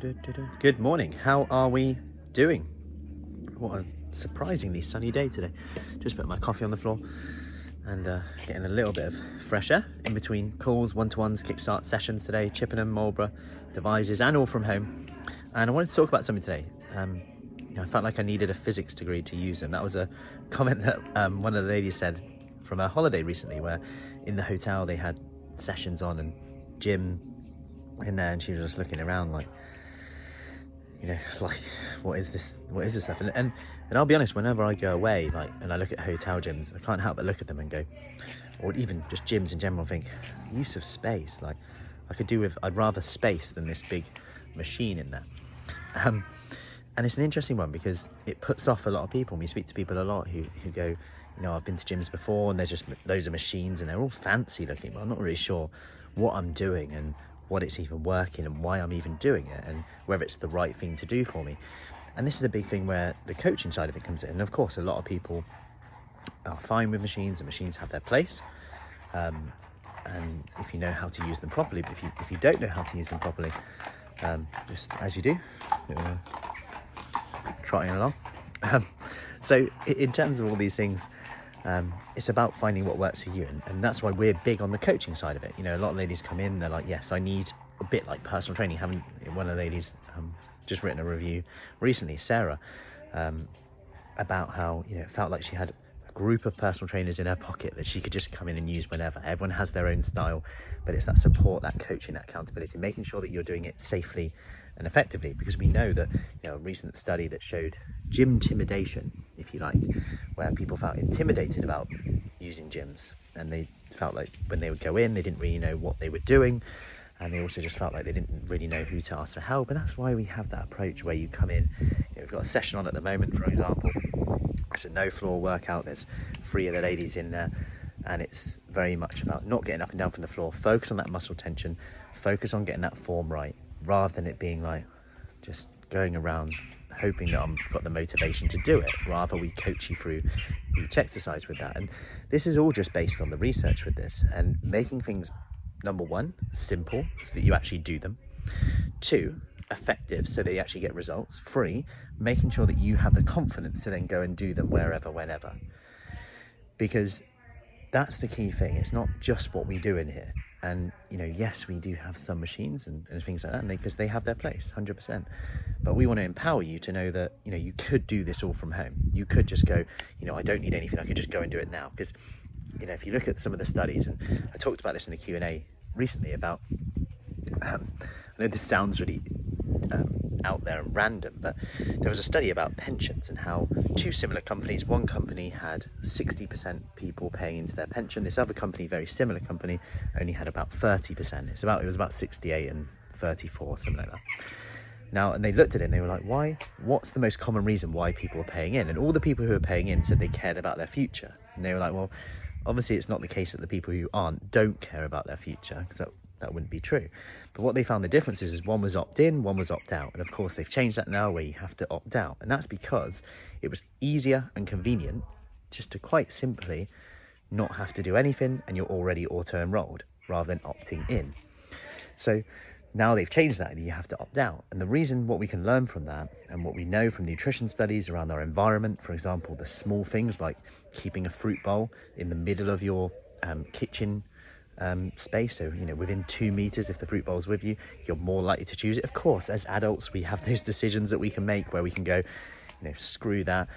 Good morning. How are we doing? What a surprisingly sunny day today. Just put my coffee on the floor and uh, getting a little bit of fresh air in between calls, one to ones, kickstart sessions today, Chippenham, Marlborough, Devizes, and all from home. And I wanted to talk about something today. Um, you know, I felt like I needed a physics degree to use them. That was a comment that um, one of the ladies said from a holiday recently, where in the hotel they had sessions on and gym in there, and she was just looking around like you know, like what is this? What is this stuff? And, and and I'll be honest, whenever I go away, like, and I look at hotel gyms, I can't help but look at them and go, or even just gyms in general, think use of space. Like, I could do with. I'd rather space than this big machine in there. Um, and it's an interesting one because it puts off a lot of people. We speak to people a lot who who go, you know, I've been to gyms before and there's just loads of machines and they're all fancy looking, but I'm not really sure what I'm doing and what it's even working and why I'm even doing it and whether it's the right thing to do for me. And this is a big thing where the coaching side of it comes in. And of course, a lot of people are fine with machines and machines have their place. Um, and if you know how to use them properly, but if you, if you don't know how to use them properly, um, just as you do, trotting along. Um, so, in terms of all these things, um, it's about finding what works for you, and, and, that's why we're big on the coaching side of it. You know, a lot of ladies come in, they're like, "Yes, I need a bit like personal training." Having one of the ladies um, just written a review recently, Sarah, um, about how you know it felt like she had a group of personal trainers in her pocket that she could just come in and use whenever. Everyone has their own style, but it's that support, that coaching, that accountability, making sure that you're doing it safely and effectively because we know that you know a recent study that showed gym intimidation if you like where people felt intimidated about using gyms. And they felt like when they would go in they didn't really know what they were doing. And they also just felt like they didn't really know who to ask for help. And that's why we have that approach where you come in. You know, we've got a session on at the moment for example. It's a no floor workout. There's three of the ladies in there. And it's very much about not getting up and down from the floor. Focus on that muscle tension. Focus on getting that form right rather than it being like just going around hoping that I've got the motivation to do it. Rather, we coach you through each exercise with that. And this is all just based on the research with this and making things, number one, simple so that you actually do them. Two, effective so that you actually get results. Three, making sure that you have the confidence to then go and do them wherever, whenever. Because that's the key thing. It's not just what we do in here. And you know, yes, we do have some machines and, and things like that, because they, they have their place, hundred percent. But we want to empower you to know that you know you could do this all from home. You could just go, you know, I don't need anything. I could just go and do it now. Because you know, if you look at some of the studies, and I talked about this in the Q and A recently about. Um, I know this sounds really um, out there and random, but there was a study about pensions and how two similar companies, one company had 60% people paying into their pension, this other company, very similar company, only had about 30%. It's about it was about 68 and 34, something like that. Now, and they looked at it and they were like, why? What's the most common reason why people are paying in? And all the people who are paying in said they cared about their future. And they were like, well, obviously it's not the case that the people who aren't don't care about their future because that wouldn't be true. But what they found the difference is, is one was opt in, one was opt out. And of course, they've changed that now where you have to opt out. And that's because it was easier and convenient just to quite simply not have to do anything and you're already auto enrolled rather than opting in. So now they've changed that and you have to opt out. And the reason what we can learn from that and what we know from nutrition studies around our environment, for example, the small things like keeping a fruit bowl in the middle of your um, kitchen um, space. So, you know, within two meters, if the fruit bowl's with you, you're more likely to choose it. Of course, as adults, we have those decisions that we can make where we can go, you know, screw that.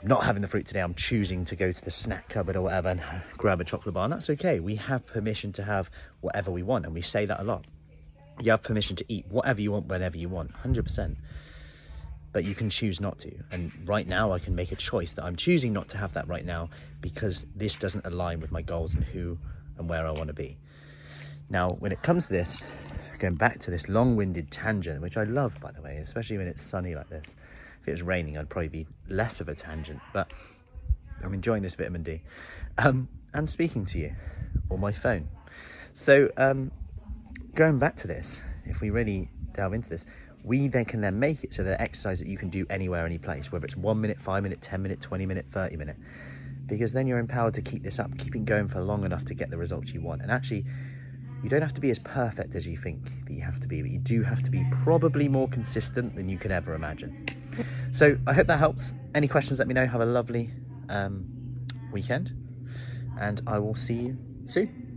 I'm not having the fruit today. I'm choosing to go to the snack cupboard or whatever and grab a chocolate bar. And that's okay. We have permission to have whatever we want. And we say that a lot. You have permission to eat whatever you want, whenever you want, 100%. But you can choose not to. And right now, I can make a choice that I'm choosing not to have that right now because this doesn't align with my goals and who and where I want to be. Now, when it comes to this, going back to this long winded tangent, which I love, by the way, especially when it's sunny like this. If it was raining, I'd probably be less of a tangent, but I'm enjoying this vitamin D um, and speaking to you on my phone. So, um, going back to this, if we really delve into this, we then can then make it so that exercise that you can do anywhere, any place, whether it's one minute, five minute, 10 minute, 20 minute, 30 minute because then you're empowered to keep this up, keeping going for long enough to get the results you want. And actually, you don't have to be as perfect as you think that you have to be, but you do have to be probably more consistent than you could ever imagine. So I hope that helps. Any questions, let me know. Have a lovely um, weekend, and I will see you soon.